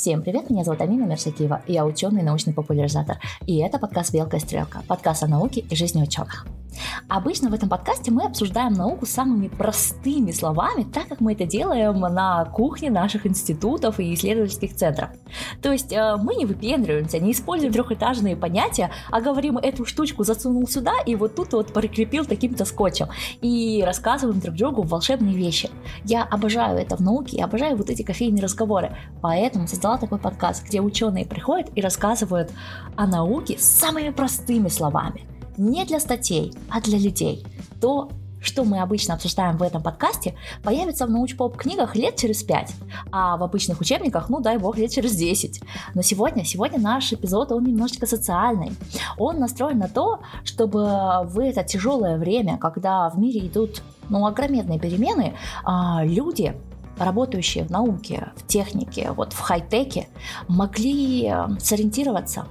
Всем привет, меня зовут Амина Мерсакиева, я ученый и научный популяризатор, и это подкаст «Белка и стрелка», подкаст о науке и жизни ученых. Обычно в этом подкасте мы обсуждаем науку самыми простыми словами, так как мы это делаем на кухне наших институтов и исследовательских центров. То есть э, мы не выпендриваемся, не используем трехэтажные понятия, а говорим, эту штучку засунул сюда и вот тут вот прикрепил таким-то скотчем. И рассказываем друг другу волшебные вещи. Я обожаю это в науке, я обожаю вот эти кофейные разговоры. Поэтому создала такой подкаст, где ученые приходят и рассказывают о науке самыми простыми словами не для статей, а для людей. То, что мы обычно обсуждаем в этом подкасте, появится в научпоп книгах лет через 5, а в обычных учебниках, ну дай бог, лет через 10. Но сегодня, сегодня наш эпизод, он немножечко социальный. Он настроен на то, чтобы в это тяжелое время, когда в мире идут ну, огроменные перемены, а, люди работающие в науке, в технике, вот в хай-теке, могли э, сориентироваться,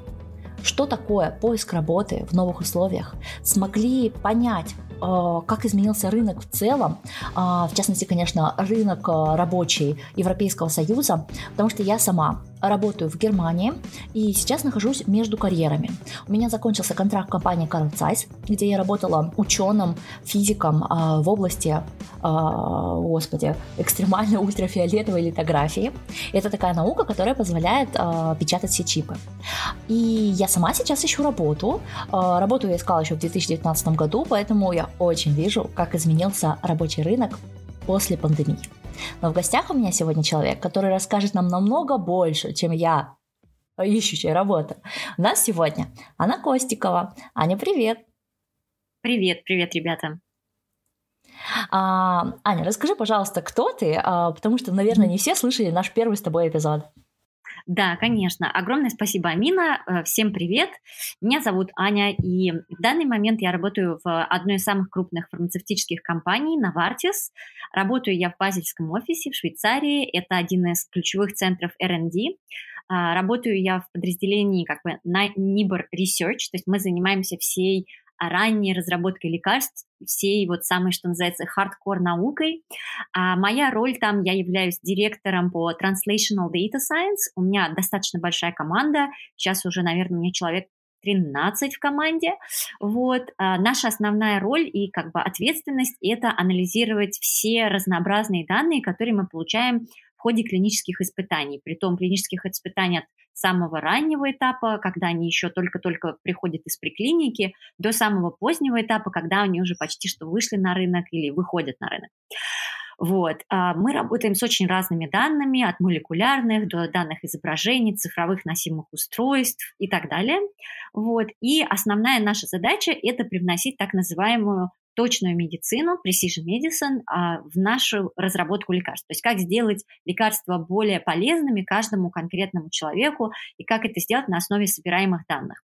что такое поиск работы в новых условиях, смогли понять, э, как изменился рынок в целом, а, в частности, конечно, рынок э, рабочий Европейского Союза, потому что я сама работаю в Германии и сейчас нахожусь между карьерами. У меня закончился контракт компании Carl Zeiss, где я работала ученым, физиком а, в области, а, господи, экстремальной ультрафиолетовой литографии. Это такая наука, которая позволяет а, печатать все чипы. И я сама сейчас ищу работу. А, работу я искала еще в 2019 году, поэтому я очень вижу, как изменился рабочий рынок после пандемии. Но в гостях у меня сегодня человек, который расскажет нам намного больше, чем я, ищущая работу. У нас сегодня Анна Костикова. Аня, привет! Привет, привет, ребята! А, Аня, расскажи, пожалуйста, кто ты, а, потому что, наверное, не все слышали наш первый с тобой эпизод. Да, конечно. Огромное спасибо, Амина. Э, всем привет. Меня зовут Аня, и в данный момент я работаю в одной из самых крупных фармацевтических компаний, Novartis. Работаю я в Базельском офисе в Швейцарии. Это один из ключевых центров R&D. А, работаю я в подразделении как бы на Nibor Research, то есть мы занимаемся всей ранней разработкой лекарств, всей вот самой, что называется, хардкор наукой. А моя роль там, я являюсь директором по Translational Data Science. У меня достаточно большая команда. Сейчас уже, наверное, у меня человек 13 в команде. Вот. А наша основная роль и как бы ответственность – это анализировать все разнообразные данные, которые мы получаем в ходе клинических испытаний. Притом клинических испытаний от самого раннего этапа, когда они еще только-только приходят из приклиники, до самого позднего этапа, когда они уже почти что вышли на рынок или выходят на рынок. Вот. А мы работаем с очень разными данными, от молекулярных до данных изображений, цифровых носимых устройств и так далее. Вот. И основная наша задача – это привносить так называемую точную медицину, precision medicine, а, в нашу разработку лекарств. То есть как сделать лекарства более полезными каждому конкретному человеку и как это сделать на основе собираемых данных.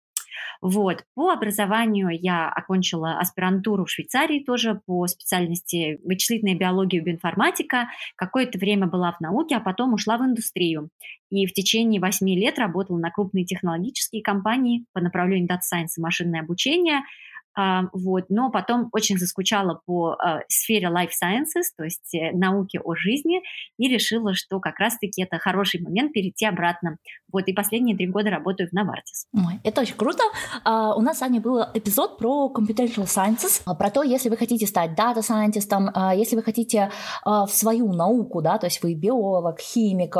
Вот. По образованию я окончила аспирантуру в Швейцарии тоже по специальности вычислительная биология и биоинформатика. Какое-то время была в науке, а потом ушла в индустрию. И в течение восьми лет работала на крупные технологические компании по направлению Data Science и машинное обучение – вот, но потом очень заскучала по э, сфере life sciences, то есть э, науки о жизни, и решила, что как раз-таки это хороший момент перейти обратно. Вот, и последние три года работаю в Novartis. Ой, это очень круто. Uh, у нас, Аня, был эпизод про computational sciences, про то, если вы хотите стать data scientist, если вы хотите в свою науку, да, то есть вы биолог, химик,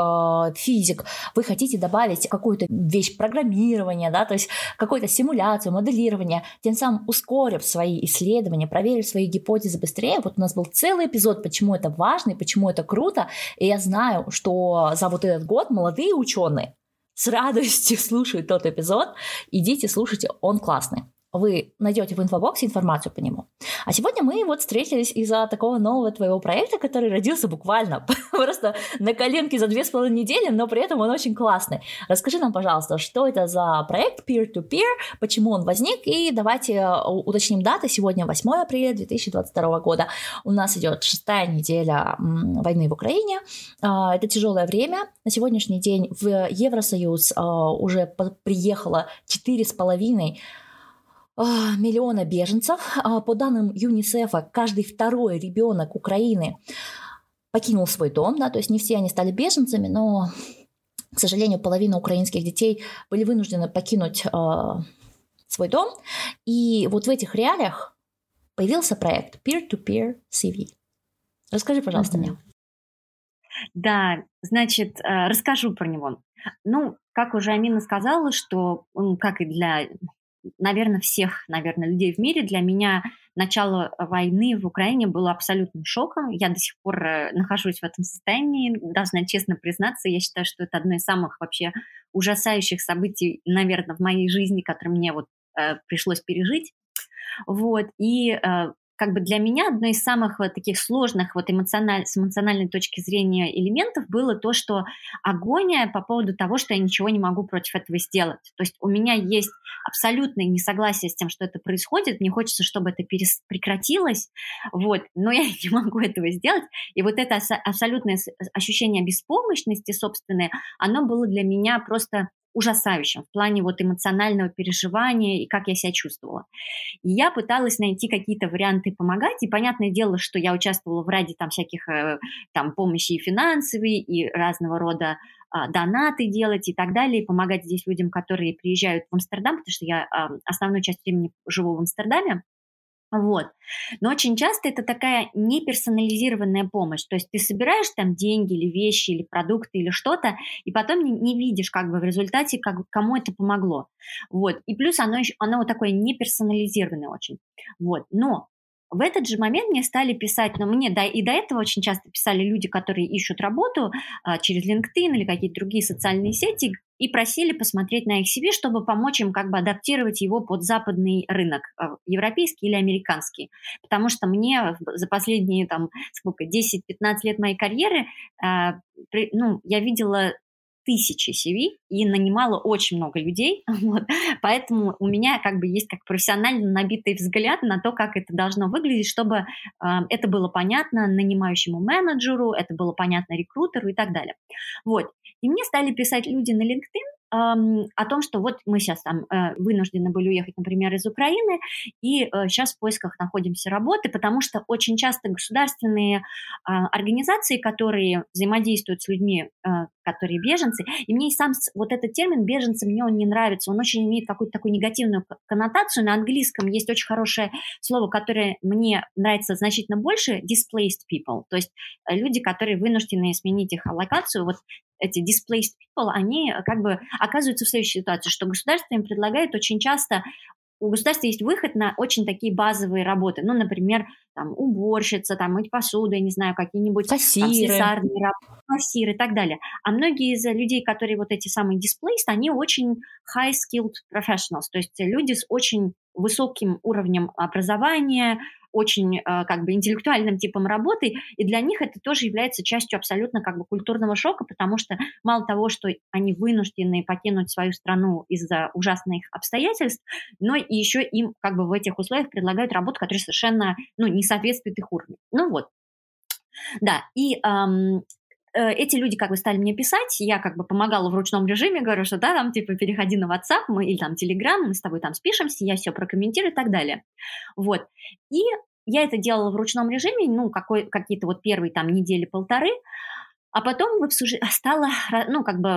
физик, вы хотите добавить какую-то вещь программирования, да, то есть какую-то симуляцию, моделирование, тем самым ускорив свои исследования, проверив свои гипотезы быстрее. Вот у нас был целый эпизод, почему это важно и почему это круто. И я знаю, что за вот этот год молодые ученые с радостью слушают тот эпизод. Идите, слушайте, он классный вы найдете в инфобоксе информацию по нему. А сегодня мы вот встретились из-за такого нового твоего проекта, который родился буквально просто на коленке за две с половиной недели, но при этом он очень классный. Расскажи нам, пожалуйста, что это за проект peer-to-peer, почему он возник, и давайте э, уточним даты. Сегодня 8 апреля 2022 года. У нас идет шестая неделя войны в Украине. А, это тяжелое время. На сегодняшний день в Евросоюз а, уже приехало четыре с половиной миллиона беженцев. А, по данным ЮНИСЕФа, каждый второй ребенок Украины покинул свой дом, да, то есть не все они стали беженцами, но к К сожалению, половина украинских детей были вынуждены покинуть э, свой дом. И вот в этих реалиях появился проект Peer-to-Peer CV. Расскажи, пожалуйста, mm-hmm. мне. Да, значит, э, расскажу про него. Ну, как уже Амина сказала, что, как и для, наверное, всех, наверное, людей в мире, для меня начало войны в Украине было абсолютным шоком. Я до сих пор э, нахожусь в этом состоянии, должна честно признаться. Я считаю, что это одно из самых вообще ужасающих событий, наверное, в моей жизни, которые мне вот э, пришлось пережить. Вот, и э, как бы для меня одно из самых вот таких сложных вот эмоциональ, с эмоциональной точки зрения элементов было то, что агония по поводу того, что я ничего не могу против этого сделать. То есть у меня есть абсолютное несогласие с тем, что это происходит, мне хочется, чтобы это перес- прекратилось, вот, но я не могу этого сделать. И вот это абсолютное ощущение беспомощности собственное, оно было для меня просто ужасающим в плане вот эмоционального переживания и как я себя чувствовала. И я пыталась найти какие-то варианты помогать, и понятное дело, что я участвовала в ряде там всяких э, там помощи и финансовой, и разного рода а, донаты делать и так далее, и помогать здесь людям, которые приезжают в Амстердам, потому что я основную часть времени живу в Амстердаме, вот. Но очень часто это такая неперсонализированная помощь. То есть ты собираешь там деньги или вещи, или продукты, или что-то, и потом не, не видишь как бы в результате, как, кому это помогло. Вот. И плюс оно, еще, оно вот такое неперсонализированное очень. Вот. Но в этот же момент мне стали писать, но мне да, и до этого очень часто писали люди, которые ищут работу а, через LinkedIn или какие-то другие социальные сети, и просили посмотреть на их CV, чтобы помочь им как бы адаптировать его под западный рынок, а, европейский или американский. Потому что мне за последние там сколько, 10-15 лет моей карьеры, э, при, ну, я видела тысячи CV и нанимала очень много людей, вот. поэтому у меня как бы есть как профессионально набитый взгляд на то, как это должно выглядеть, чтобы э, это было понятно нанимающему менеджеру, это было понятно рекрутеру и так далее. Вот. И мне стали писать люди на LinkedIn, о том, что вот мы сейчас там э, вынуждены были уехать, например, из Украины, и сейчас э, в поисках находимся работы, потому что очень часто государственные а, организации, которые взаимодействуют с людьми, э, которые беженцы, и мне сам вот этот термин беженцы, мне он не нравится, он очень имеет какую-то такую негативную коннотацию. На английском есть очень хорошее слово, которое мне нравится значительно больше, displaced people, то есть люди, которые вынуждены сменить их локацию, вот эти displaced people, они как бы оказываются в следующей ситуации, что государство им предлагает очень часто у государства есть выход на очень такие базовые работы. Ну, например, там, уборщица, там, мыть посуду, я не знаю, какие-нибудь кассиры. Там, слесарные работы, кассиры и так далее. А многие из людей, которые вот эти самые displaced, они очень high-skilled professionals, то есть люди с очень высоким уровнем образования, очень э, как бы интеллектуальным типом работы, и для них это тоже является частью абсолютно как бы культурного шока, потому что мало того, что они вынуждены покинуть свою страну из-за ужасных обстоятельств, но и еще им как бы в этих условиях предлагают работу, которая совершенно ну, не соответствует их уровню. Ну вот. Да, и эм, эти люди как бы стали мне писать, я как бы помогала в ручном режиме, говорю, что да, там типа переходи на WhatsApp мы, или там Telegram, мы с тобой там спишемся, я все прокомментирую и так далее. Вот. И я это делала в ручном режиме, ну, какой, какие-то вот первые там недели-полторы, а потом обсуж... стало, ну, как бы,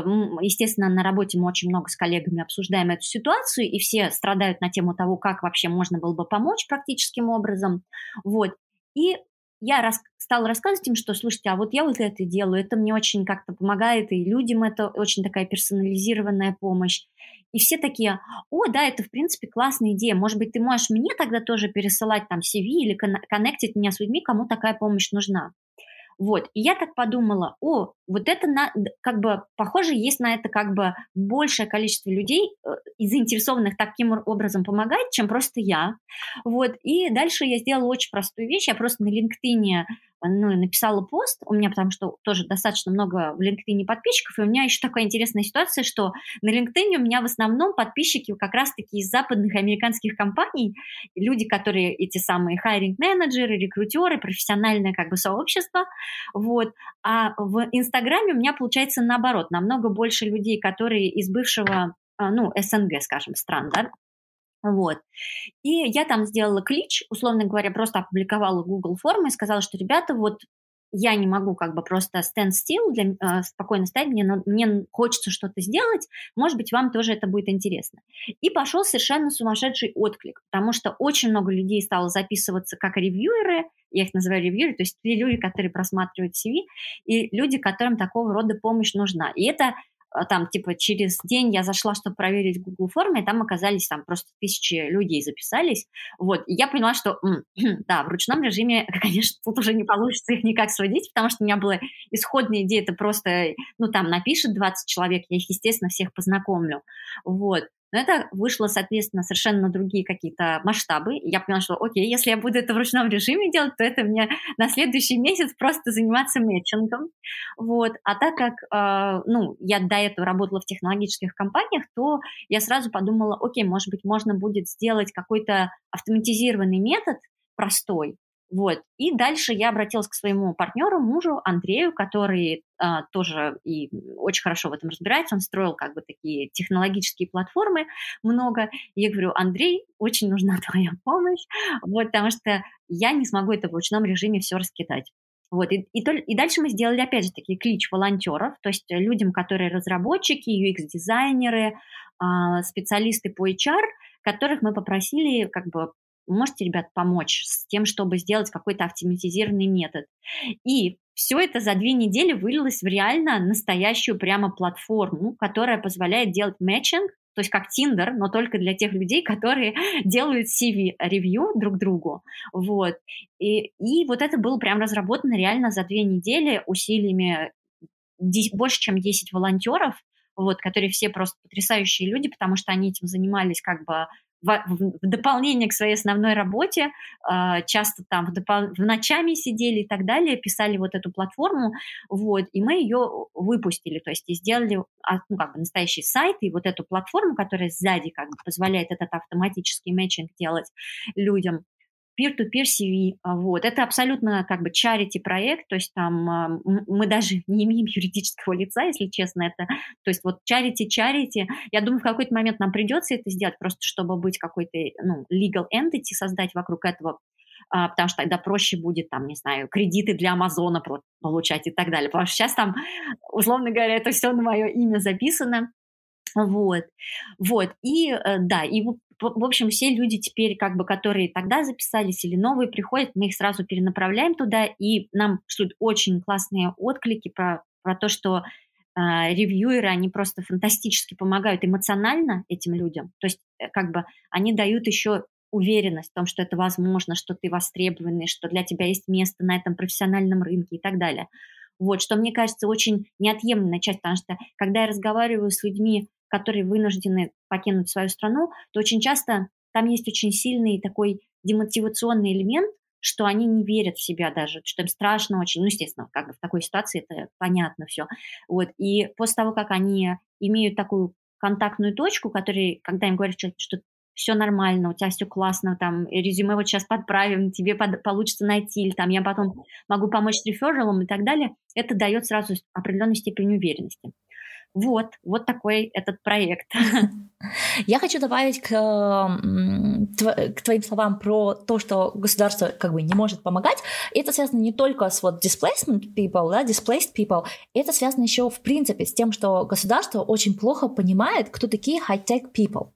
естественно, на работе мы очень много с коллегами обсуждаем эту ситуацию, и все страдают на тему того, как вообще можно было бы помочь практическим образом. Вот. И я рас, стала рассказывать им, что, слушайте, а вот я вот это делаю, это мне очень как-то помогает, и людям это очень такая персонализированная помощь. И все такие, о, да, это, в принципе, классная идея, может быть, ты можешь мне тогда тоже пересылать там CV или коннектить меня с людьми, кому такая помощь нужна. Вот, и я так подумала, о, вот это на, как бы, похоже, есть на это как бы большее количество людей, э, заинтересованных таким образом помогать, чем просто я. Вот, и дальше я сделала очень простую вещь, я просто на LinkedIn ну, написала пост, у меня потому что тоже достаточно много в LinkedIn подписчиков, и у меня еще такая интересная ситуация, что на LinkedIn у меня в основном подписчики как раз-таки из западных американских компаний, люди, которые эти самые хайринг-менеджеры, рекрутеры, профессиональное как бы сообщество, вот, а в Инстаграме у меня получается наоборот, намного больше людей, которые из бывшего а, ну, СНГ, скажем, стран, да, вот. И я там сделала клич, условно говоря, просто опубликовала Google формы и сказала, что, ребята, вот я не могу как бы просто stand still, для, э, спокойно стоять, мне, мне хочется что-то сделать, может быть, вам тоже это будет интересно. И пошел совершенно сумасшедший отклик, потому что очень много людей стало записываться как ревьюеры, я их называю ревьюеры, то есть люди, которые просматривают CV, и люди, которым такого рода помощь нужна. И это там, типа, через день я зашла, чтобы проверить Google формы, и там оказались там просто тысячи людей записались, вот, и я поняла, что, да, в ручном режиме, конечно, тут уже не получится их никак сводить, потому что у меня была исходная идея, это просто, ну, там напишет 20 человек, я их, естественно, всех познакомлю, вот, но это вышло, соответственно, совершенно другие какие-то масштабы. И я поняла, что, окей, если я буду это в ручном режиме делать, то это мне на следующий месяц просто заниматься мэтчингом. Вот. А так как, э, ну, я до этого работала в технологических компаниях, то я сразу подумала, окей, может быть, можно будет сделать какой-то автоматизированный метод, простой, вот. И дальше я обратилась к своему партнеру, мужу Андрею, который а, тоже и очень хорошо в этом разбирается. Он строил как бы такие технологические платформы много. И я говорю, Андрей, очень нужна твоя помощь, вот, потому что я не смогу это в ручном режиме все раскидать. Вот, и, и, и дальше мы сделали, опять же, такие клич волонтеров, то есть людям, которые разработчики, UX-дизайнеры, а, специалисты по HR, которых мы попросили как бы можете, ребят, помочь с тем, чтобы сделать какой-то автоматизированный метод. И все это за две недели вылилось в реально настоящую прямо платформу, которая позволяет делать матчинг, то есть как Tinder, но только для тех людей, которые делают CV-ревью друг другу. Вот. И, и вот это было прям разработано реально за две недели усилиями больше, чем 10 волонтеров, вот, которые все просто потрясающие люди, потому что они этим занимались как бы в, в дополнение к своей основной работе, э, часто там в, допол- в ночами сидели и так далее, писали вот эту платформу, вот, и мы ее выпустили, то есть и сделали а, ну, как бы настоящий сайт и вот эту платформу, которая сзади как бы позволяет этот автоматический матчинг делать людям, peer-to-peer CV, а, вот, это абсолютно как бы charity проект, то есть там а, мы даже не имеем юридического лица, если честно, это, то есть вот charity, charity, я думаю, в какой-то момент нам придется это сделать, просто чтобы быть какой-то, ну, legal entity создать вокруг этого, а, потому что тогда проще будет, там, не знаю, кредиты для Амазона получать и так далее, потому что сейчас там, условно говоря, это все на мое имя записано, вот, вот, и э, да, и в общем, все люди теперь, как бы, которые тогда записались или новые приходят, мы их сразу перенаправляем туда, и нам шлют очень классные отклики про, про то, что э, ревьюеры, они просто фантастически помогают эмоционально этим людям. То есть, э, как бы, они дают еще уверенность в том, что это возможно, что ты востребованный, что для тебя есть место на этом профессиональном рынке и так далее. Вот, что мне кажется очень неотъемлемая часть, потому что когда я разговариваю с людьми, которые вынуждены покинуть свою страну, то очень часто там есть очень сильный такой демотивационный элемент, что они не верят в себя даже, что им страшно очень, ну, естественно, как бы в такой ситуации это понятно все. Вот, и после того, как они имеют такую контактную точку, который, когда им говорят, что, что все нормально, у тебя все классно, там, резюме вот сейчас подправим, тебе под, получится найти, или там я потом могу помочь с рефералом и так далее, это дает сразу определенную степень уверенности. Вот, вот такой этот проект. Я хочу добавить к, к твоим словам про то, что государство как бы не может помогать. Это связано не только с вот displacement people, да, displaced people, это связано еще в принципе с тем, что государство очень плохо понимает, кто такие high-tech people.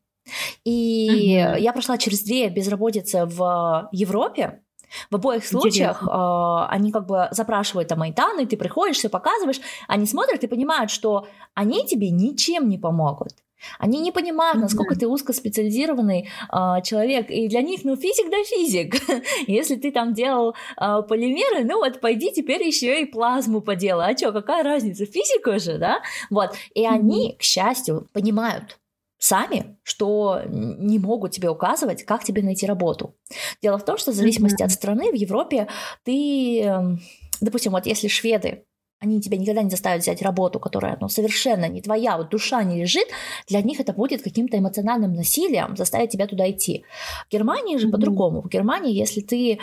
И mm-hmm. я прошла через две безработицы в Европе, в обоих случаях э, они как бы запрашивают там данные, ты приходишь, все показываешь, они смотрят и понимают, что они тебе ничем не помогут. Они не понимают, насколько mm-hmm. ты узкоспециализированный э, человек, и для них, ну, физик да физик. Если ты там делал э, полимеры, ну вот пойди теперь еще и плазму поделай. А что, какая разница? Физика же, да? Вот. И mm-hmm. они, к счастью, понимают, сами, что не могут тебе указывать, как тебе найти работу. Дело в том, что в зависимости mm-hmm. от страны в Европе ты, эм, допустим, вот если шведы они тебя никогда не заставят взять работу, которая ну, совершенно не твоя, вот душа не лежит, для них это будет каким-то эмоциональным насилием заставить тебя туда идти. В Германии же mm-hmm. по-другому. В Германии, если ты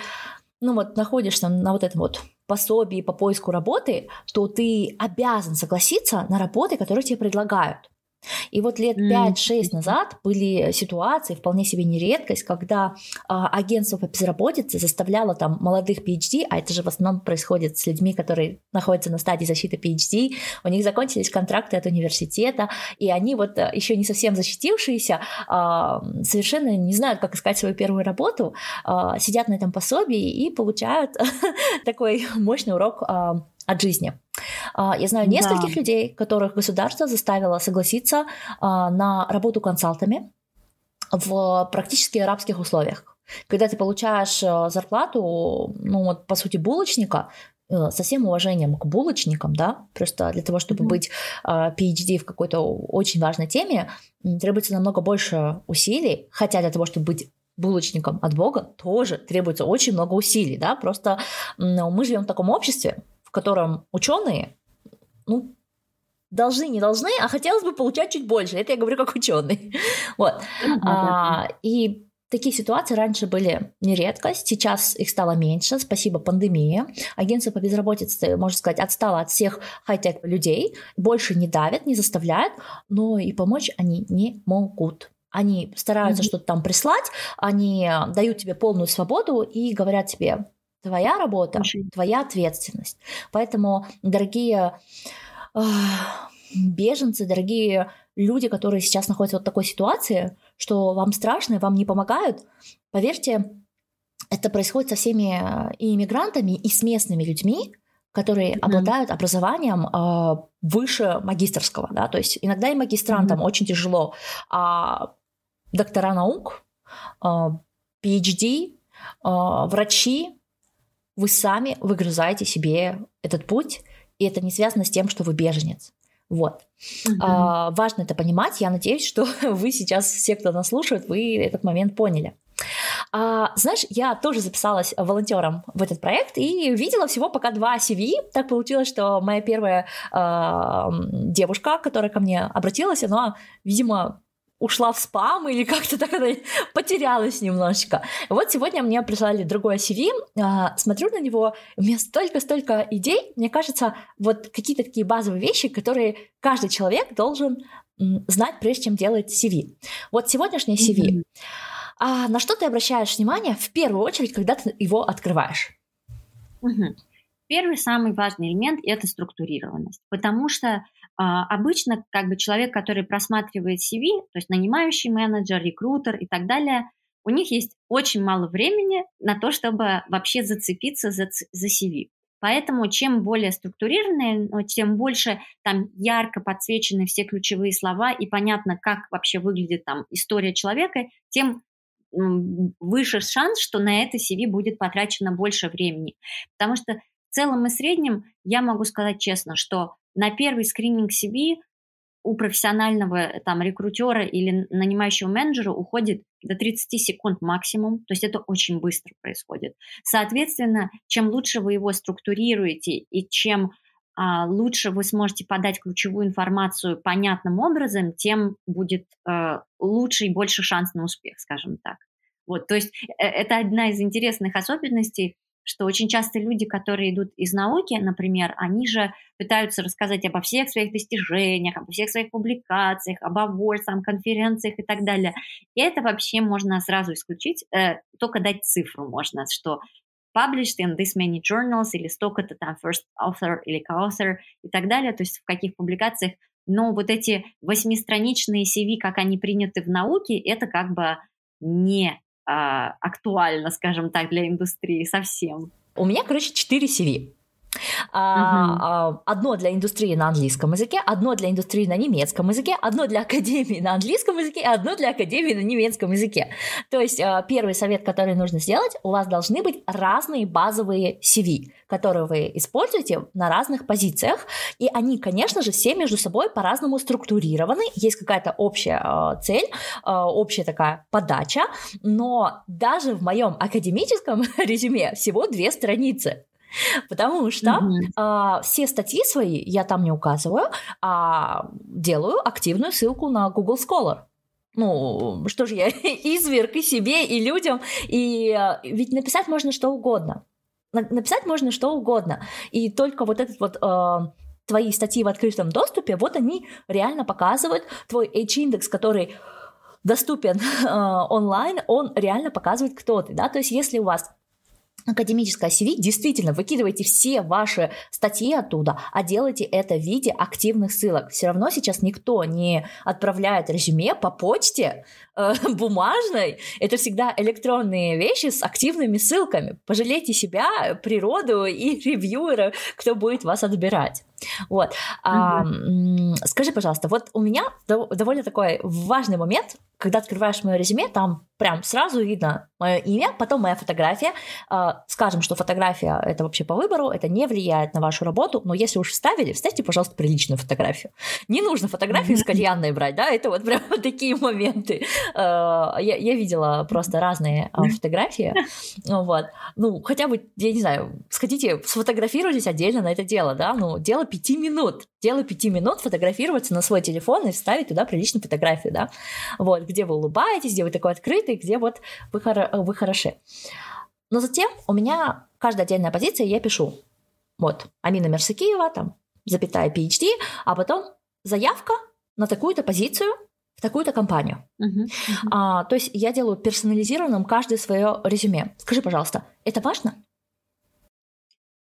ну вот находишься на вот этом вот пособии по поиску работы, то ты обязан согласиться на работы, которые тебе предлагают. И вот лет 5-6 назад были ситуации, вполне себе не редкость, когда а, агентство по безработице заставляло там молодых PhD, а это же в основном происходит с людьми, которые находятся на стадии защиты PhD, у них закончились контракты от университета, и они вот э, еще не совсем защитившиеся, а, совершенно не знают, как искать свою первую работу, а, сидят на этом пособии и получают такой мощный урок а, от жизни. А, я знаю нескольких да. людей, которых государство заставило согласиться а, на работу консалтами в практически арабских условиях. Когда ты получаешь э, зарплату, ну вот по сути булочника, э, со всем уважением к булочникам, да, просто для того, чтобы mm-hmm. быть PhD в какой-то очень важной теме, требуется намного больше усилий, хотя для того, чтобы быть булочником от Бога, тоже требуется очень много усилий, да, просто мы живем в таком обществе, котором ученые, ну, должны, не должны, а хотелось бы получать чуть больше. Это я говорю как ученый. Вот. А, и такие ситуации раньше были не редкость, сейчас их стало меньше, спасибо пандемии. Агентство по безработице, можно сказать, отстало от всех хай-тек людей, больше не давят, не заставляют, но и помочь они не могут. Они стараются mm-hmm. что-то там прислать, они дают тебе полную свободу и говорят тебе, твоя работа, Очень. твоя ответственность. Поэтому, дорогие э, беженцы, дорогие люди, которые сейчас находятся в вот такой ситуации, что вам страшно, вам не помогают, поверьте, это происходит со всеми э, и иммигрантами, и с местными людьми, которые mm-hmm. обладают образованием э, выше магистрского, да, то есть иногда и магистрантам mm-hmm. очень тяжело, а доктора наук, э, PhD, э, врачи, вы сами выгрызаете себе этот путь, и это не связано с тем, что вы беженец. Вот. Угу. А, важно это понимать. Я надеюсь, что вы сейчас, все, кто нас слушает, вы этот момент поняли. А, знаешь, я тоже записалась волонтером в этот проект и видела всего пока два CV. Так получилось, что моя первая а, девушка, которая ко мне обратилась, она, видимо, ушла в спам или как-то так она потерялась немножечко. Вот сегодня мне прислали другое CV, а, смотрю на него, у меня столько-столько идей, мне кажется, вот какие-то такие базовые вещи, которые каждый человек должен знать, прежде чем делать CV. Вот сегодняшнее CV. Mm-hmm. А на что ты обращаешь внимание в первую очередь, когда ты его открываешь? Mm-hmm. Первый самый важный элемент – это структурированность, потому что обычно как бы человек, который просматривает CV, то есть нанимающий менеджер, рекрутер и так далее, у них есть очень мало времени на то, чтобы вообще зацепиться за, за CV. Поэтому чем более структурированные, тем больше там ярко подсвечены все ключевые слова и понятно, как вообще выглядит там история человека, тем выше шанс, что на это CV будет потрачено больше времени. Потому что в целом и среднем я могу сказать честно, что на первый скрининг CV у профессионального э, там рекрутера или нанимающего менеджера уходит до 30 секунд максимум, то есть это очень быстро происходит. Соответственно, чем лучше вы его структурируете и чем а, лучше вы сможете подать ключевую информацию понятным образом, тем будет а, лучше и больше шанс на успех, скажем так. Вот, то есть э, это одна из интересных особенностей что очень часто люди, которые идут из науки, например, они же пытаются рассказать обо всех своих достижениях, обо всех своих публикациях, об awards, конференциях и так далее. И это вообще можно сразу исключить, э, только дать цифру можно, что published in this many journals или столько-то там first author или co-author и так далее, то есть в каких публикациях. Но вот эти восьмистраничные CV, как они приняты в науке, это как бы не актуально, скажем так, для индустрии совсем. У меня, короче, 4 CV. Uh-huh. Одно для индустрии на английском языке, одно для индустрии на немецком языке, одно для академии на английском языке и одно для академии на немецком языке. То есть а, первый совет, который нужно сделать, у вас должны быть разные базовые CV, которые вы используете на разных позициях, и они, конечно же, все между собой по-разному структурированы, есть какая-то общая э, цель, общая такая подача, но даже в моем академическом резюме всего две страницы. Потому что mm-hmm. а, все статьи свои я там не указываю, а делаю активную ссылку на Google Scholar. Ну, что же я, изверг и себе, и людям. И а, ведь написать можно что угодно. Написать можно что угодно. И только вот этот вот... А, твои статьи в открытом доступе, вот они реально показывают твой H-индекс, который доступен э, онлайн, он реально показывает, кто ты, да, то есть если у вас академическое CV, действительно, выкидывайте все ваши статьи оттуда, а делайте это в виде активных ссылок. Все равно сейчас никто не отправляет резюме по почте э, бумажной. Это всегда электронные вещи с активными ссылками. Пожалейте себя, природу и ревьюера, кто будет вас отбирать. Вот. А, скажи, пожалуйста, вот у меня довольно такой важный момент, когда открываешь мое резюме, там прям сразу видно мое имя, потом моя фотография. А, скажем, что фотография это вообще по выбору, это не влияет на вашу работу, но если уж вставили, вставьте, пожалуйста, приличную фотографию. Не нужно фотографии с кальянной брать, да, это вот прям такие моменты. А, я, я видела просто разные а, фотографии, вот. Ну, хотя бы, я не знаю, сходите, сфотографируйтесь отдельно на это дело, да, ну, дело пяти минут. Дело пяти минут фотографироваться на свой телефон и вставить туда приличную фотографию, да. Вот, где вы улыбаетесь, где вы такой открытый, где вот вы, хоро- вы хороши. Но затем у меня каждая отдельная позиция, я пишу, вот, Амина Мерсакиева, там, запятая PhD, а потом заявка на такую-то позицию в такую-то компанию. Uh-huh, uh-huh. А, то есть я делаю персонализированным каждое свое резюме. Скажи, пожалуйста, это важно?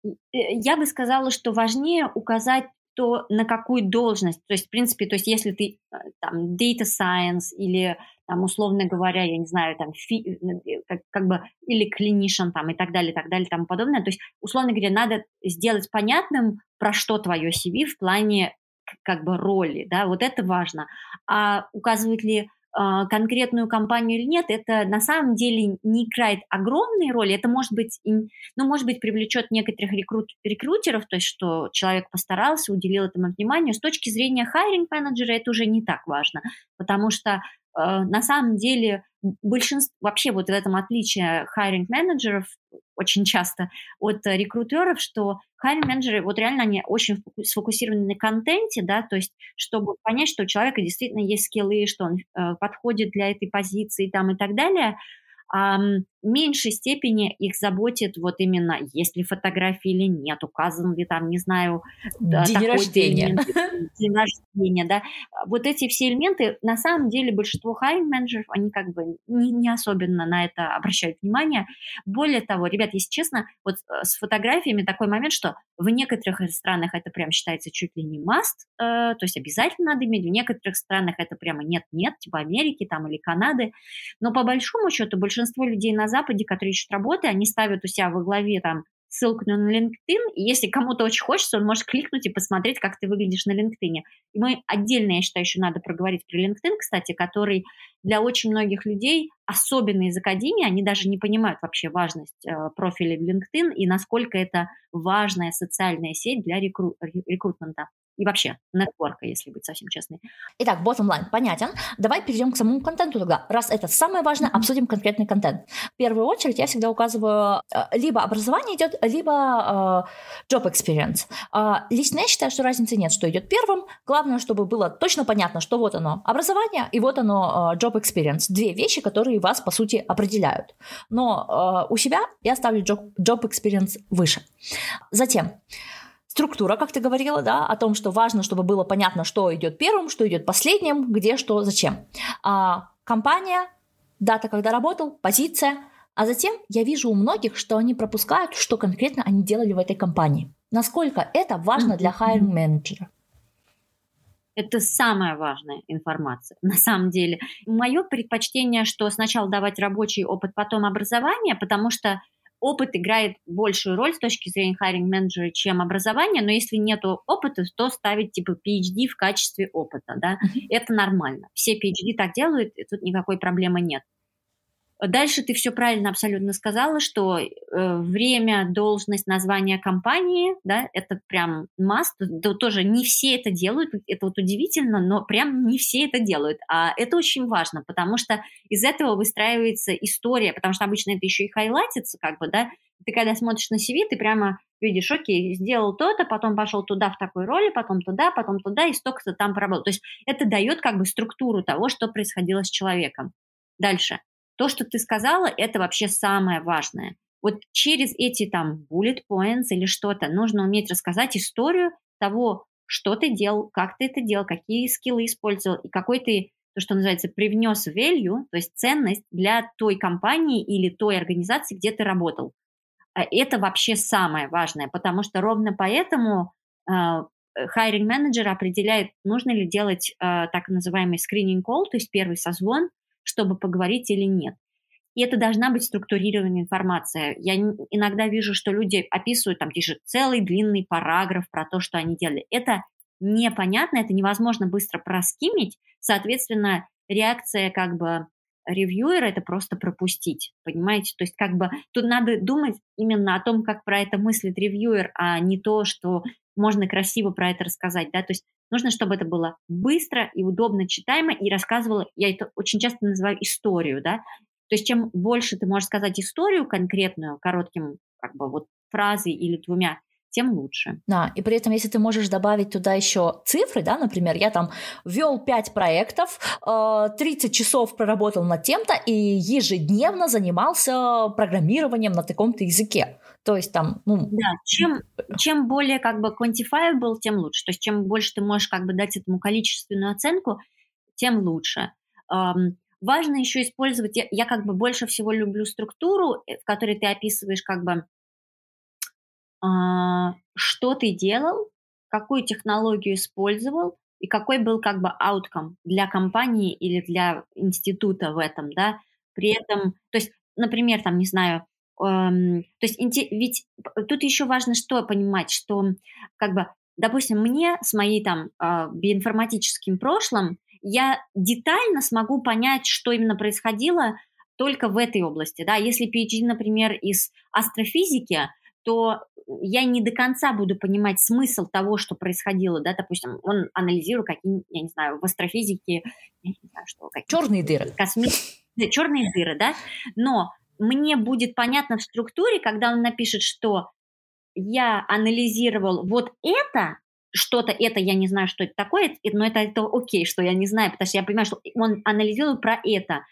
Э, я бы сказала, что важнее указать то, на какую должность. То есть, в принципе, то есть, если ты э, там data science или там, условно говоря, я не знаю, там, фи, э, как, как бы, или clinician там и так далее, и так далее, и тому подобное. То есть, условно говоря, надо сделать понятным, про что твое CV в плане как бы роли, да, вот это важно. А указывает ли конкретную компанию или нет, это на самом деле не играет огромной роли. Это может быть, ну, может быть, привлечет некоторых рекрут, рекрутеров, то есть, что человек постарался, уделил этому внимание. С точки зрения hiring менеджера это уже не так важно, потому что на самом деле большинство, вообще вот в этом отличие hiring менеджеров очень часто от рекрутеров, что hiring менеджеры вот реально они очень сфокусированы на контенте, да, то есть чтобы понять, что у человека действительно есть skill ы, что он э, подходит для этой позиции там и так далее, а, в меньшей степени их заботит вот именно, есть ли фотографии или нет, указан ли там, не знаю, день рождения. День, день рождения, да. Вот эти все элементы, на самом деле, большинство хайринг менеджеров, они как бы не, не особенно на это обращают внимание. Более того, ребят, если честно, вот э, с фотографиями такой момент, что в некоторых странах это прям считается чуть ли не must, э, то есть обязательно надо иметь, в некоторых странах это прямо нет-нет, типа Америки там или Канады, но по большому счету большинство людей на Западе, которые ищут работы, они ставят у себя во главе там ссылку на LinkedIn, и если кому-то очень хочется, он может кликнуть и посмотреть, как ты выглядишь на LinkedIn. И мы отдельно, я считаю, еще надо проговорить про LinkedIn, кстати, который для очень многих людей, особенно из академии, они даже не понимают вообще важность э, профиля в LinkedIn и насколько это важная социальная сеть для рекру- рекрутмента и вообще нетворка, если быть совсем честной. Итак, bottom line понятен. Давай перейдем к самому контенту тогда. Раз это самое важное, обсудим конкретный контент. В первую очередь я всегда указываю, э, либо образование идет, либо э, job experience. Э, лично я считаю, что разницы нет, что идет первым. Главное, чтобы было точно понятно, что вот оно образование и вот оно job experience. Две вещи, которые вас, по сути, определяют. Но у себя я ставлю job, job experience выше. Затем, структура, как ты говорила, да, о том, что важно, чтобы было понятно, что идет первым, что идет последним, где, что, зачем. А, компания, дата, когда работал, позиция, а затем я вижу у многих, что они пропускают, что конкретно они делали в этой компании. Насколько это важно для hiring менеджера? Это самая важная информация, на самом деле. Мое предпочтение, что сначала давать рабочий опыт, потом образование, потому что опыт играет большую роль с точки зрения hiring менеджера, чем образование, но если нет опыта, то ставить типа PhD в качестве опыта, да, mm-hmm. это нормально. Все PhD так делают, и тут никакой проблемы нет. Дальше ты все правильно абсолютно сказала, что э, время, должность, название компании, да, это прям must. Да, тоже не все это делают, это вот удивительно, но прям не все это делают. А это очень важно, потому что из этого выстраивается история, потому что обычно это еще и хайлайтится, как бы, да. Ты когда смотришь на CV, ты прямо видишь, окей, сделал то-то, потом пошел туда в такой роли, потом туда, потом туда, и столько-то там поработал. То есть это дает как бы структуру того, что происходило с человеком. Дальше. То, что ты сказала, это вообще самое важное. Вот через эти там bullet points или что-то нужно уметь рассказать историю того, что ты делал, как ты это делал, какие скиллы использовал и какой ты то, что называется, привнес value, то есть ценность для той компании или той организации, где ты работал. А это вообще самое важное, потому что ровно поэтому uh, hiring менеджер определяет, нужно ли делать uh, так называемый screening call, то есть первый созвон, чтобы поговорить или нет. И это должна быть структурированная информация. Я иногда вижу, что люди описывают, там пишут целый длинный параграф про то, что они делали. Это непонятно, это невозможно быстро проскимить, соответственно, реакция как бы ревьюера это просто пропустить, понимаете? То есть как бы тут надо думать именно о том, как про это мыслит ревьюер, а не то, что можно красиво про это рассказать, да, то есть нужно, чтобы это было быстро и удобно читаемо и рассказывала, я это очень часто называю историю, да, то есть чем больше ты можешь сказать историю конкретную, коротким как бы вот фразой или двумя, тем лучше. Да, и при этом, если ты можешь добавить туда еще цифры, да, например, я там вел 5 проектов, 30 э, часов проработал над тем-то и ежедневно занимался программированием на таком-то языке. То есть там, ну... Да, чем, чем более как бы quantifiable, тем лучше. То есть чем больше ты можешь как бы дать этому количественную оценку, тем лучше. Важно еще использовать, я, я как бы больше всего люблю структуру, э, в которой ты описываешь как бы что ты делал, какую технологию использовал и какой был как бы outcome для компании или для института в этом, да, при этом, то есть, например, там, не знаю, эм, то есть, ведь тут еще важно что понимать, что как бы, допустим, мне с моей там э, биоинформатическим прошлым я детально смогу понять, что именно происходило только в этой области, да, если PhD, например, из астрофизики, то я не до конца буду понимать смысл того, что происходило, да, допустим, он анализирует какие, я не знаю, в астрофизике, я не знаю, что, какие черные дыры, космические, черные дыры, да, но мне будет понятно в структуре, когда он напишет, что я анализировал вот это, что-то это, я не знаю, что это такое, но это, это окей, что я не знаю, потому что я понимаю, что он анализирует про это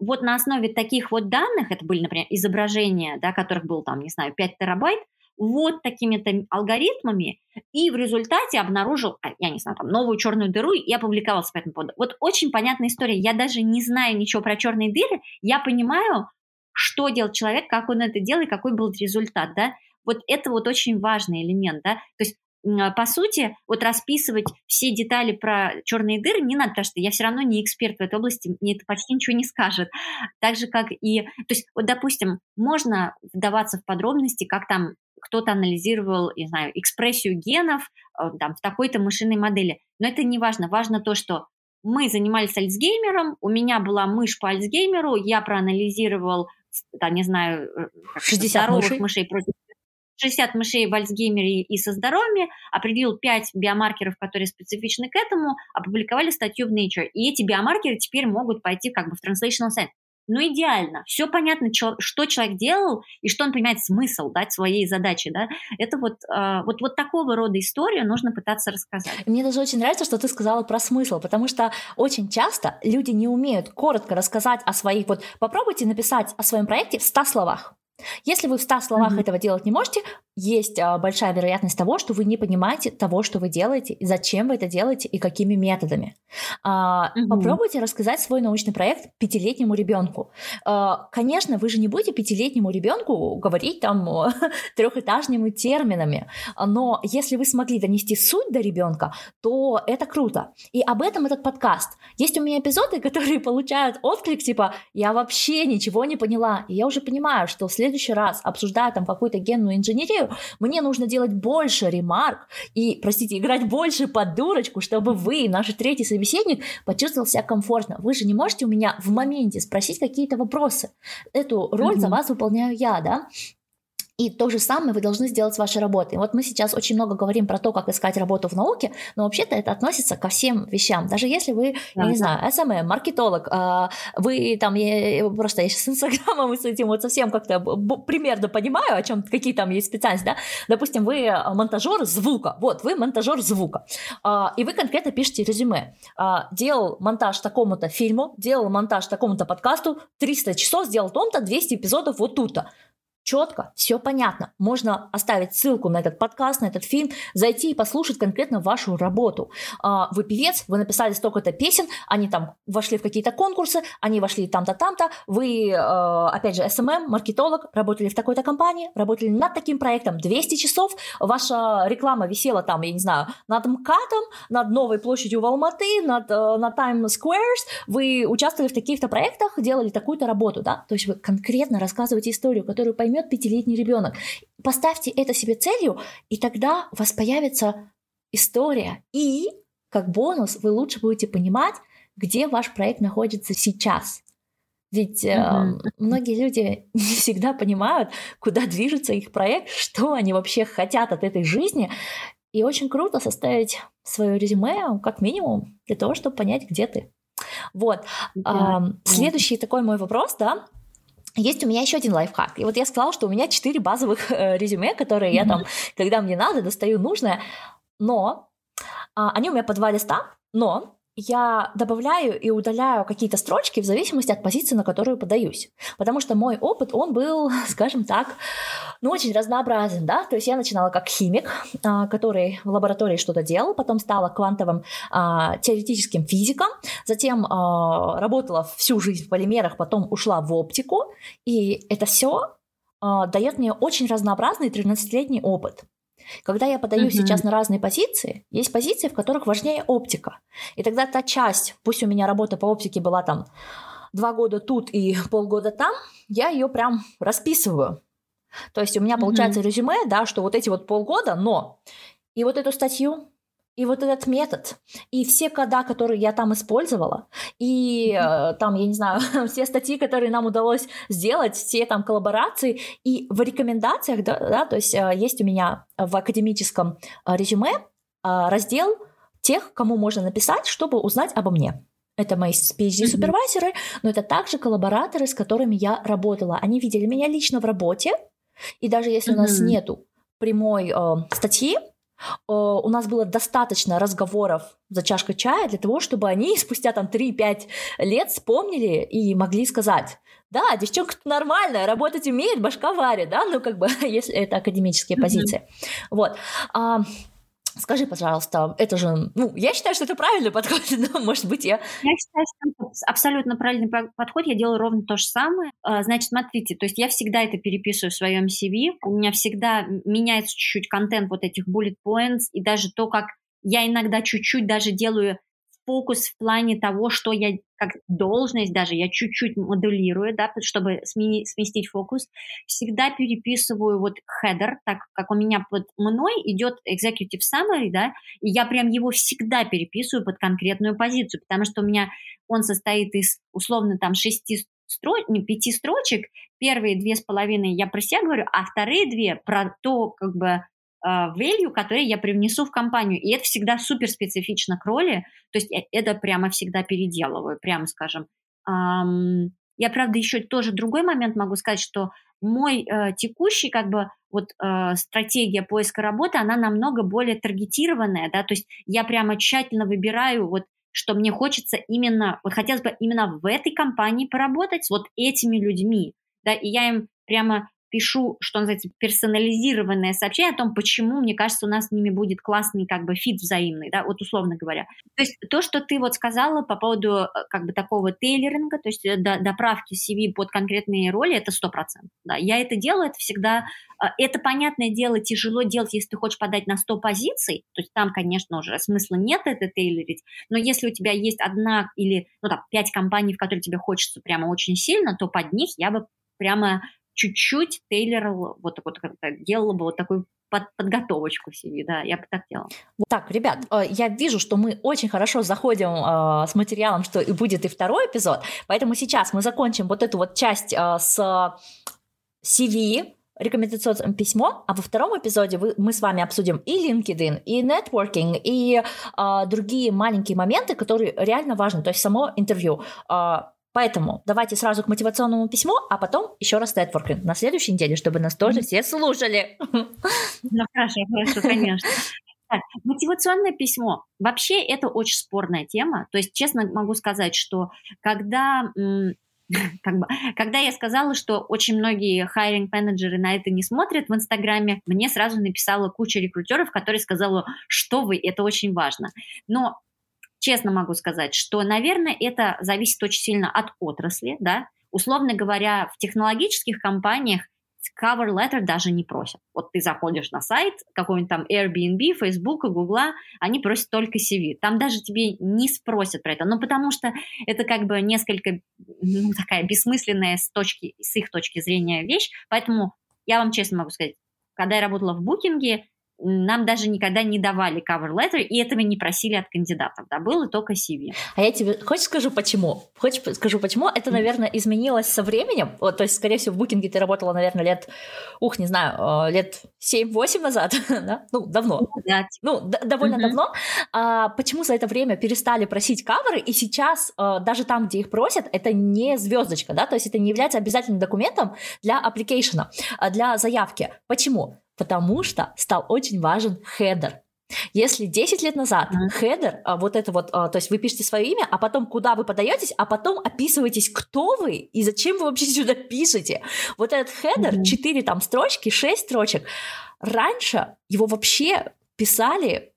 вот на основе таких вот данных, это были, например, изображения, да, которых был там, не знаю, 5 терабайт, вот такими-то алгоритмами, и в результате обнаружил, а, я не знаю, там, новую черную дыру и опубликовался по этому поводу. Вот очень понятная история. Я даже не знаю ничего про черные дыры, я понимаю, что делал человек, как он это делал и какой был результат, да. Вот это вот очень важный элемент, да. То есть по сути, вот расписывать все детали про черные дыры не надо, потому что я все равно не эксперт в этой области, мне это почти ничего не скажет. Так же, как и... То есть, вот, допустим, можно вдаваться в подробности, как там кто-то анализировал, не знаю, экспрессию генов э, там, в такой-то мышиной модели. Но это не важно. Важно то, что мы занимались Альцгеймером, у меня была мышь по Альцгеймеру, я проанализировал, там, не знаю, 60 э, здоровых мышей. мышей против 60 мышей в Альцгеймере и со здоровьями, определил 5 биомаркеров, которые специфичны к этому, опубликовали статью в Nature. И эти биомаркеры теперь могут пойти как бы в Translational Science. Ну, идеально. Все понятно, что, человек делал и что он понимает смысл дать своей задачи. Да? Это вот, э, вот, вот такого рода историю нужно пытаться рассказать. Мне даже очень нравится, что ты сказала про смысл, потому что очень часто люди не умеют коротко рассказать о своих... Вот попробуйте написать о своем проекте в 100 словах. Если вы в 100 словах mm-hmm. этого делать не можете, есть а, большая вероятность того, что вы не понимаете того, что вы делаете, зачем вы это делаете и какими методами. Mm-hmm. Попробуйте рассказать свой научный проект пятилетнему ребенку. А, конечно, вы же не будете пятилетнему ребенку говорить там трехэтажными терминами, но если вы смогли донести суть до ребенка, то это круто. И об этом этот подкаст. Есть у меня эпизоды, которые получают отклик типа «я вообще ничего не поняла», и я уже понимаю, что в следующий раз, обсуждая там какую-то генную инженерию, мне нужно делать больше ремарк и, простите, играть больше под дурочку, чтобы вы, наш третий собеседник, почувствовал себя комфортно. Вы же не можете у меня в моменте спросить какие-то вопросы. Эту роль mm-hmm. за вас выполняю я, да? И то же самое вы должны сделать с вашей работой. Вот мы сейчас очень много говорим про то, как искать работу в науке, но вообще-то это относится ко всем вещам. Даже если вы, да, я не знаю, SMM, маркетолог, а, вы там, я, просто я сейчас с Инстаграмом и с этим вот совсем как-то примерно понимаю, о чем, какие там есть специальности, да. Допустим, вы монтажер звука, вот, вы монтажер звука, а, и вы конкретно пишете резюме. А, делал монтаж такому-то фильму, делал монтаж такому-то подкасту, 300 часов, сделал том-то, 200 эпизодов вот тут-то четко, все понятно. Можно оставить ссылку на этот подкаст, на этот фильм, зайти и послушать конкретно вашу работу. А, вы певец, вы написали столько-то песен, они там вошли в какие-то конкурсы, они вошли там-то, там-то, вы, а, опять же, SMM, маркетолог, работали в такой-то компании, работали над таким проектом 200 часов, ваша реклама висела там, я не знаю, над МКАДом, над новой площадью в Алматы, над, э, на Times Squares, вы участвовали в таких-то проектах, делали такую-то работу, да, то есть вы конкретно рассказываете историю, которую поймет пятилетний ребенок. Поставьте это себе целью, и тогда у вас появится история. И, как бонус, вы лучше будете понимать, где ваш проект находится сейчас. Ведь mm-hmm. э, многие люди не всегда понимают, куда движется их проект, что они вообще хотят от этой жизни. И очень круто составить свое резюме, как минимум, для того, чтобы понять, где ты. Вот. Yeah. Э, следующий такой мой вопрос, да, есть у меня еще один лайфхак. И вот я сказала, что у меня четыре базовых э, резюме, которые mm-hmm. я там, когда мне надо, достаю нужное. Но а, они у меня по два листа, но я добавляю и удаляю какие-то строчки в зависимости от позиции, на которую подаюсь. Потому что мой опыт, он был, скажем так, ну, очень разнообразен, да, то есть я начинала как химик, а, который в лаборатории что-то делал, потом стала квантовым а, теоретическим физиком, затем а, работала всю жизнь в полимерах, потом ушла в оптику, и это все дает мне очень разнообразный 13-летний опыт. Когда я подаю uh-huh. сейчас на разные позиции, есть позиции, в которых важнее оптика. И тогда та часть, пусть у меня работа по оптике была там два года тут и полгода там, я ее прям расписываю. То есть у меня получается uh-huh. резюме, да, что вот эти вот полгода, но и вот эту статью и вот этот метод, и все кода, которые я там использовала, и э, там, я не знаю, все статьи, которые нам удалось сделать, все там коллаборации, и в рекомендациях, да, да то есть э, есть у меня в академическом э, резюме э, раздел тех, кому можно написать, чтобы узнать обо мне. Это мои PhD-супервайзеры, но это также коллабораторы, с которыми я работала. Они видели меня лично в работе, и даже если у нас нету прямой э, статьи, у нас было достаточно разговоров за чашкой чая для того, чтобы они спустя там 3-5 лет вспомнили и могли сказать, да, девчонка нормальная, работать умеет, башка варит, да, ну как бы, если это академические позиции. Mm-hmm. Вот. Скажи, пожалуйста, это же, ну, я считаю, что это правильный подход, но, может быть, я... Я считаю, что это абсолютно правильный подход, я делаю ровно то же самое. А, значит, смотрите, то есть я всегда это переписываю в своем CV, у меня всегда меняется чуть-чуть контент вот этих bullet points, и даже то, как я иногда чуть-чуть даже делаю фокус в плане того, что я как должность даже, я чуть-чуть моделирую, да, чтобы смени, сместить фокус, всегда переписываю вот header, так как у меня под мной идет executive summary, да, и я прям его всегда переписываю под конкретную позицию, потому что у меня он состоит из условно там шести строч, не, пяти строчек, первые две с половиной я про себя говорю, а вторые две про то, как бы, value, который я привнесу в компанию. И это всегда супер специфично к роли. То есть это прямо всегда переделываю, прямо скажем. Я, правда, еще тоже другой момент могу сказать, что мой э, текущий, как бы, вот э, стратегия поиска работы, она намного более таргетированная, да, то есть я прямо тщательно выбираю вот что мне хочется именно, вот хотелось бы именно в этой компании поработать с вот этими людьми, да, и я им прямо пишу, что называется, персонализированное сообщение о том, почему, мне кажется, у нас с ними будет классный как бы фит взаимный, да, вот условно говоря. То есть то, что ты вот сказала по поводу э, как бы такого тейлеринга, то есть э, до, доправки CV под конкретные роли, это сто процентов, да. Я это делаю, это всегда, э, это, понятное дело, тяжело делать, если ты хочешь подать на 100 позиций, то есть там, конечно, уже смысла нет это тейлерить, но если у тебя есть одна или, ну там, пять компаний, в которые тебе хочется прямо очень сильно, то под них я бы прямо чуть-чуть тейлерил, вот, вот делала бы вот такую под подготовочку себе, да, я бы так делала. Так, ребят, э, я вижу, что мы очень хорошо заходим э, с материалом, что и будет и второй эпизод, поэтому сейчас мы закончим вот эту вот часть э, с CV, рекомендационное письмо, а во втором эпизоде вы, мы с вами обсудим и LinkedIn, и networking, и э, другие маленькие моменты, которые реально важны, то есть само интервью. Э, Поэтому давайте сразу к мотивационному письму, а потом еще раз нетворкинг на следующей неделе, чтобы нас тоже все слушали. Ну, хорошо, хорошо, конечно. Так, мотивационное письмо. Вообще это очень спорная тема. То есть, честно могу сказать, что когда как бы, когда я сказала, что очень многие хайринг менеджеры на это не смотрят в Инстаграме, мне сразу написала куча рекрутеров, которые сказали, что вы, это очень важно. Но честно могу сказать, что, наверное, это зависит очень сильно от отрасли, да. Условно говоря, в технологических компаниях cover letter даже не просят. Вот ты заходишь на сайт какой-нибудь там Airbnb, Facebook, Google, они просят только CV. Там даже тебе не спросят про это, ну потому что это как бы несколько, ну такая бессмысленная с, точки, с их точки зрения вещь, поэтому я вам честно могу сказать, когда я работала в букинге, нам даже никогда не давали cover letter, и этого не просили от кандидатов, да, было только CV. А я тебе, хочешь скажу почему? Хочешь скажу почему? Это, наверное, изменилось со временем, вот, то есть, скорее всего, в букинге ты работала, наверное, лет, ух, не знаю, э, лет 7-8 назад, да, ну, давно, да. ну, довольно mm-hmm. давно. А, почему за это время перестали просить каверы, и сейчас а, даже там, где их просят, это не звездочка, да, то есть это не является обязательным документом для application, для заявки. Почему? Потому что стал очень важен header. Если 10 лет назад mm-hmm. header, а, вот это вот, а, то есть вы пишете свое имя, а потом куда вы подаетесь, а потом описываетесь, кто вы и зачем вы вообще сюда пишете. Вот этот header, mm-hmm. 4 там строчки, 6 строчек, раньше его вообще писали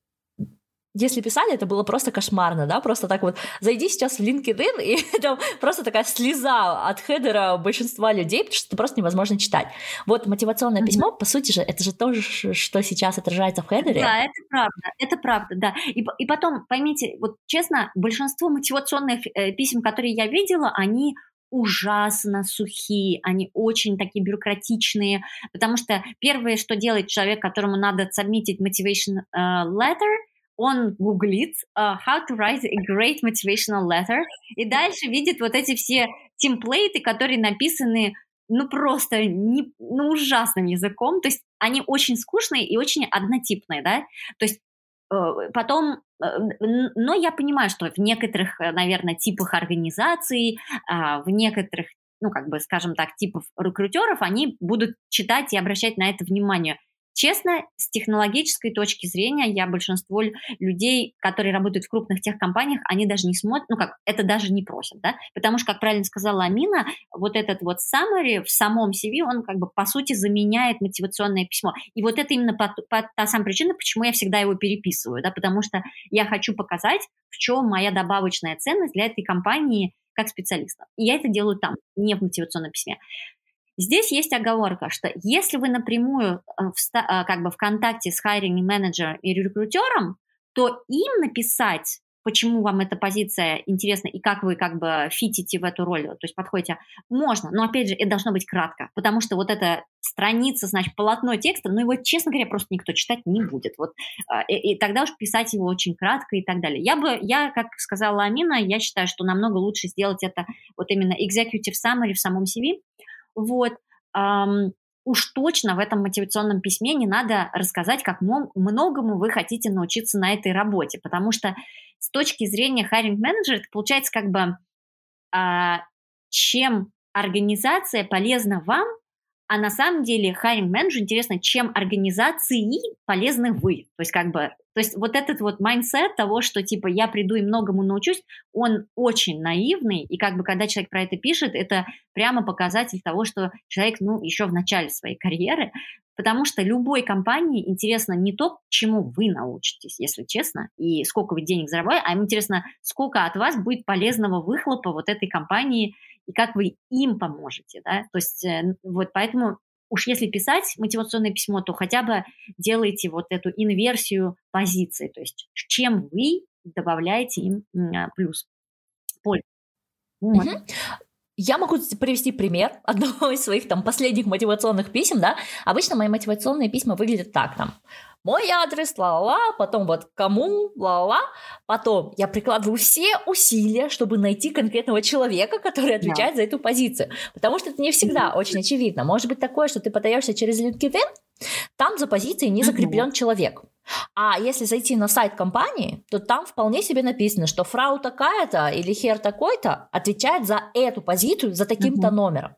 если писали, это было просто кошмарно, да, просто так вот, зайди сейчас в LinkedIn, и это просто такая слеза от header а большинства людей, потому что это просто невозможно читать. Вот мотивационное mm-hmm. письмо, по сути же, это же тоже, что сейчас отражается в хедере. Да, это правда, это правда, да. И, и потом, поймите, вот честно, большинство мотивационных э, писем, которые я видела, они ужасно сухие, они очень такие бюрократичные, потому что первое, что делает человек, которому надо submitить motivation uh, letter – он гуглит uh, how to write a great motivational letter, и дальше видит вот эти все темплейты, которые написаны ну просто не, ну, ужасным языком, то есть они очень скучные и очень однотипные, да, то есть э, потом, э, но я понимаю, что в некоторых, наверное, типах организаций, э, в некоторых, ну как бы, скажем так, типов рекрутеров, они будут читать и обращать на это внимание – Честно, с технологической точки зрения, я большинство людей, которые работают в крупных техкомпаниях, они даже не смотрят, ну как, это даже не просят, да, потому что, как правильно сказала Амина, вот этот вот summary в самом CV, он как бы по сути заменяет мотивационное письмо. И вот это именно по, по, та самая причина, почему я всегда его переписываю, да, потому что я хочу показать, в чем моя добавочная ценность для этой компании как специалиста. И я это делаю там, не в мотивационном письме. Здесь есть оговорка, что если вы напрямую э, в, э, как бы в контакте с hiring менеджером и рекрутером, то им написать почему вам эта позиция интересна и как вы как бы фитите в эту роль, то есть подходите, можно, но опять же, это должно быть кратко, потому что вот эта страница, значит, полотно текста, ну его, честно говоря, просто никто читать не будет, вот, а, и, и тогда уж писать его очень кратко и так далее. Я бы, я, как сказала Амина, я считаю, что намного лучше сделать это вот именно executive summary в самом CV, вот. Um, уж точно в этом мотивационном письме не надо рассказать, как многому вы хотите научиться на этой работе, потому что с точки зрения hiring менеджера это получается как бы а, чем организация полезна вам, а на самом деле hiring менеджеру интересно, чем организации полезны вы. То есть как бы то есть вот этот вот mindset того, что типа я приду и многому научусь, он очень наивный, и как бы когда человек про это пишет, это прямо показатель того, что человек, ну, еще в начале своей карьеры, потому что любой компании интересно не то, чему вы научитесь, если честно, и сколько вы денег зарабатываете, а им интересно, сколько от вас будет полезного выхлопа вот этой компании, и как вы им поможете, да, то есть э, вот поэтому уж если писать мотивационное письмо, то хотя бы делайте вот эту инверсию позиции, то есть чем вы добавляете им а, плюс, пользу. Вот. Угу. Я могу привести пример одного из своих там последних мотивационных писем, да. Обычно мои мотивационные письма выглядят так там мой адрес, ла-ла-ла, потом вот кому, ла-ла-ла, потом я прикладываю все усилия, чтобы найти конкретного человека, который отвечает да. за эту позицию, потому что это не всегда очень очевидно. Может быть такое, что ты подаешься через LinkedIn, там за позицией не закреплен человек. А если зайти на сайт компании, то там вполне себе написано, что фрау такая-то или хер такой-то отвечает за эту позицию, за таким-то номером.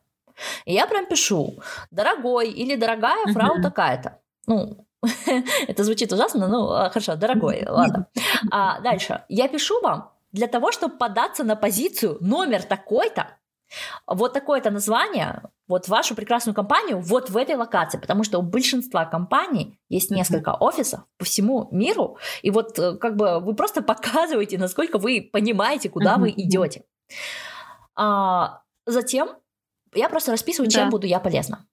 И я прям пишу, дорогой или дорогая фрау такая-то. Ну, Это звучит ужасно, ну хорошо, дорогой, ладно. А, дальше. Я пишу вам для того, чтобы податься на позицию номер такой-то, вот такое-то название, вот вашу прекрасную компанию вот в этой локации, потому что у большинства компаний есть несколько офисов по всему миру, и вот э, как бы вы просто показываете, насколько вы понимаете, куда вы идете. А, затем я просто расписываю, чем да. буду я полезна.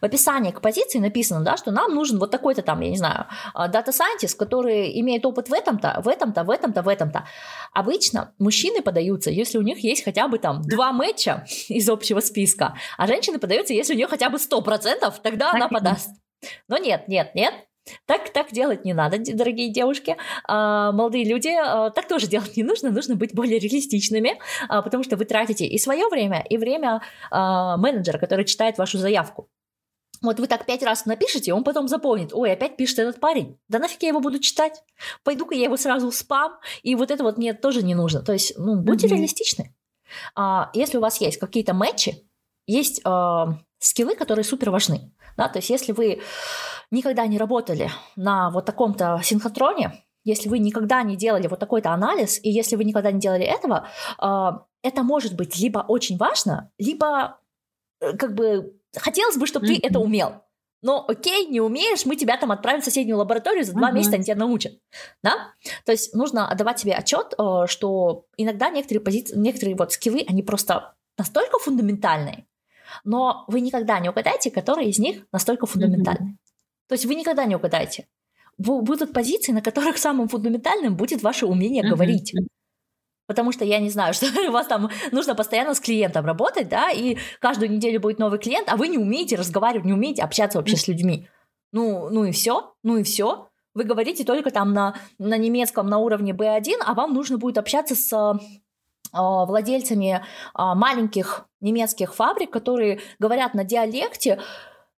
В описании к позиции написано, да, что нам нужен вот такой-то там, я не знаю, дата сайентист, который имеет опыт в этом-то, в этом-то, в этом-то, в этом-то. Обычно мужчины подаются, если у них есть хотя бы там два матча из общего списка, а женщины подаются, если у нее хотя бы 100%, тогда она подаст. Но нет, нет, нет, так, так делать не надо, дорогие девушки, а, молодые люди, а, так тоже делать не нужно, нужно быть более реалистичными, а, потому что вы тратите и свое время, и время а, менеджера, который читает вашу заявку. Вот вы так пять раз напишете, он потом запомнит, ой, опять пишет этот парень, да нафиг я его буду читать, пойду-ка я его сразу в спам, и вот это вот мне тоже не нужно. То есть, ну, будьте mm-hmm. реалистичны. А, если у вас есть какие-то матчи, есть а, скиллы, которые супер важны. Да? То есть, если вы никогда не работали на вот таком-то синхотроне, если вы никогда не делали вот такой-то анализ, и если вы никогда не делали этого, а, это может быть либо очень важно, либо э, как бы хотелось бы, чтобы mm-hmm. ты это умел. Но окей, не умеешь, мы тебя там отправим в соседнюю лабораторию, за два uh-huh. месяца они тебя научат. Да? То есть нужно отдавать себе отчет, э, что иногда некоторые позиции, некоторые вот скиллы, они просто настолько фундаментальные, но вы никогда не угадаете, которые из них настолько фундаментальны. Uh-huh. То есть вы никогда не угадаете. Будут позиции, на которых самым фундаментальным будет ваше умение uh-huh. говорить потому что я не знаю, что у вас там нужно постоянно с клиентом работать, да, и каждую неделю будет новый клиент, а вы не умеете разговаривать, не умеете общаться вообще с людьми. Ну, ну и все, ну и все. Вы говорите только там на, на немецком на уровне B1, а вам нужно будет общаться с э, владельцами э, маленьких немецких фабрик, которые говорят на диалекте,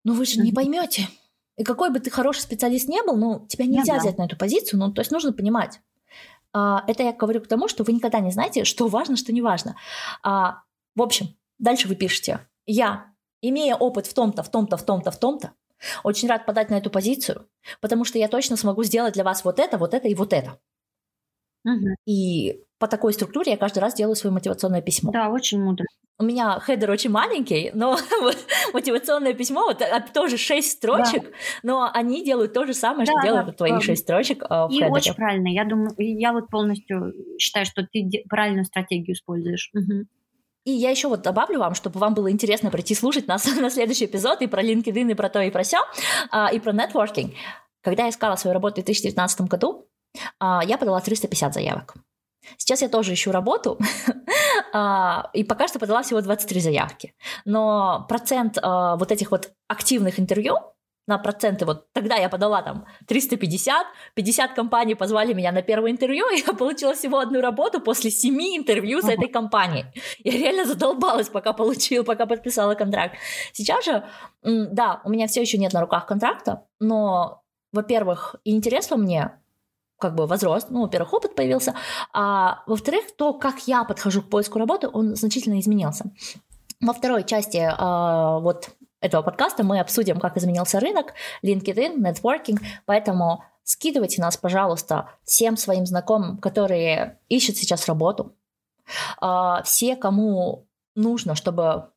ну вы же не поймете. И какой бы ты хороший специалист не был, ну, тебя нельзя yeah, взять на эту позицию, ну, то есть нужно понимать. А, это я говорю к тому, что вы никогда не знаете, что важно, что не важно. А, в общем, дальше вы пишете. Я, имея опыт в том-то, в том-то, в том-то, в том-то, очень рад подать на эту позицию, потому что я точно смогу сделать для вас вот это, вот это и вот это. Угу. И по такой структуре я каждый раз делаю свое мотивационное письмо. Да, очень мудро. У меня хедер очень маленький, но мотивационное письмо, вот а, тоже шесть строчек, да. но они делают то же самое, да, что да, делают твои шесть строчек а, в И хедере. очень правильно. Я думаю, я вот полностью считаю, что ты правильную стратегию используешь. Угу. И я еще вот добавлю вам, чтобы вам было интересно прийти слушать нас на следующий эпизод и про LinkedIn, и про то, и про все, а, и про нетворкинг. Когда я искала свою работу в 2019 году, я подала 350 заявок. Сейчас я тоже ищу работу, а, и пока что подала всего 23 заявки. Но процент а, вот этих вот активных интервью на проценты, вот тогда я подала там 350, 50 компаний позвали меня на первое интервью, и я получила всего одну работу после семи интервью с этой компанией. Я реально задолбалась, пока получила, пока подписала контракт. Сейчас же, да, у меня все еще нет на руках контракта, но, во-первых, интерес во мне как бы возрос, ну, во-первых, опыт появился, а во-вторых, то, как я подхожу к поиску работы, он значительно изменился. Во второй части э, вот этого подкаста мы обсудим, как изменился рынок, LinkedIn, networking, поэтому скидывайте нас, пожалуйста, всем своим знакомым, которые ищут сейчас работу, э, все, кому нужно, чтобы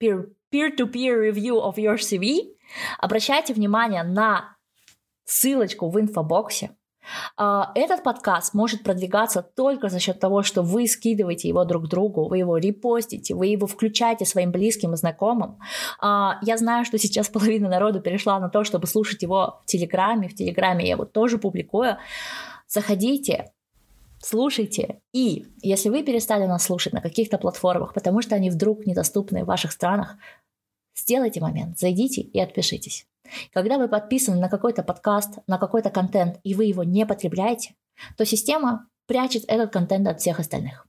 peer-to-peer review of your CV, обращайте внимание на ссылочку в инфобоксе, этот подкаст может продвигаться только за счет того, что вы скидываете его друг другу, вы его репостите, вы его включаете своим близким и знакомым. А, я знаю, что сейчас половина народу перешла на то, чтобы слушать его в Телеграме. В Телеграме я его тоже публикую. Заходите, слушайте. И если вы перестали нас слушать на каких-то платформах, потому что они вдруг недоступны в ваших странах, сделайте момент, зайдите и отпишитесь. Когда вы подписаны на какой-то подкаст, на какой-то контент, и вы его не потребляете, то система прячет этот контент от всех остальных.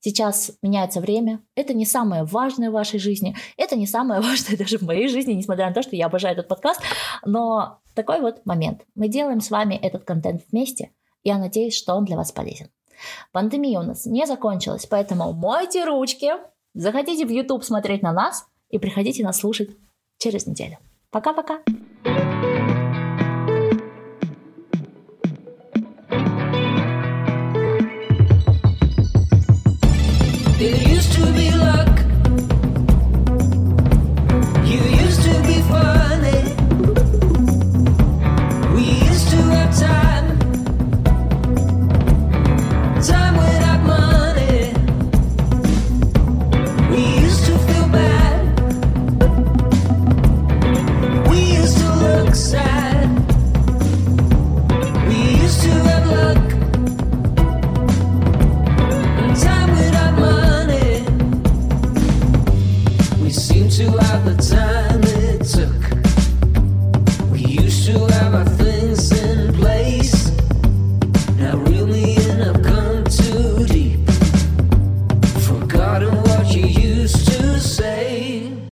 Сейчас меняется время, это не самое важное в вашей жизни, это не самое важное даже в моей жизни, несмотря на то, что я обожаю этот подкаст, но такой вот момент. Мы делаем с вами этот контент вместе, я надеюсь, что он для вас полезен. Пандемия у нас не закончилась, поэтому мойте ручки, заходите в YouTube смотреть на нас и приходите нас слушать через неделю. Пока-пока.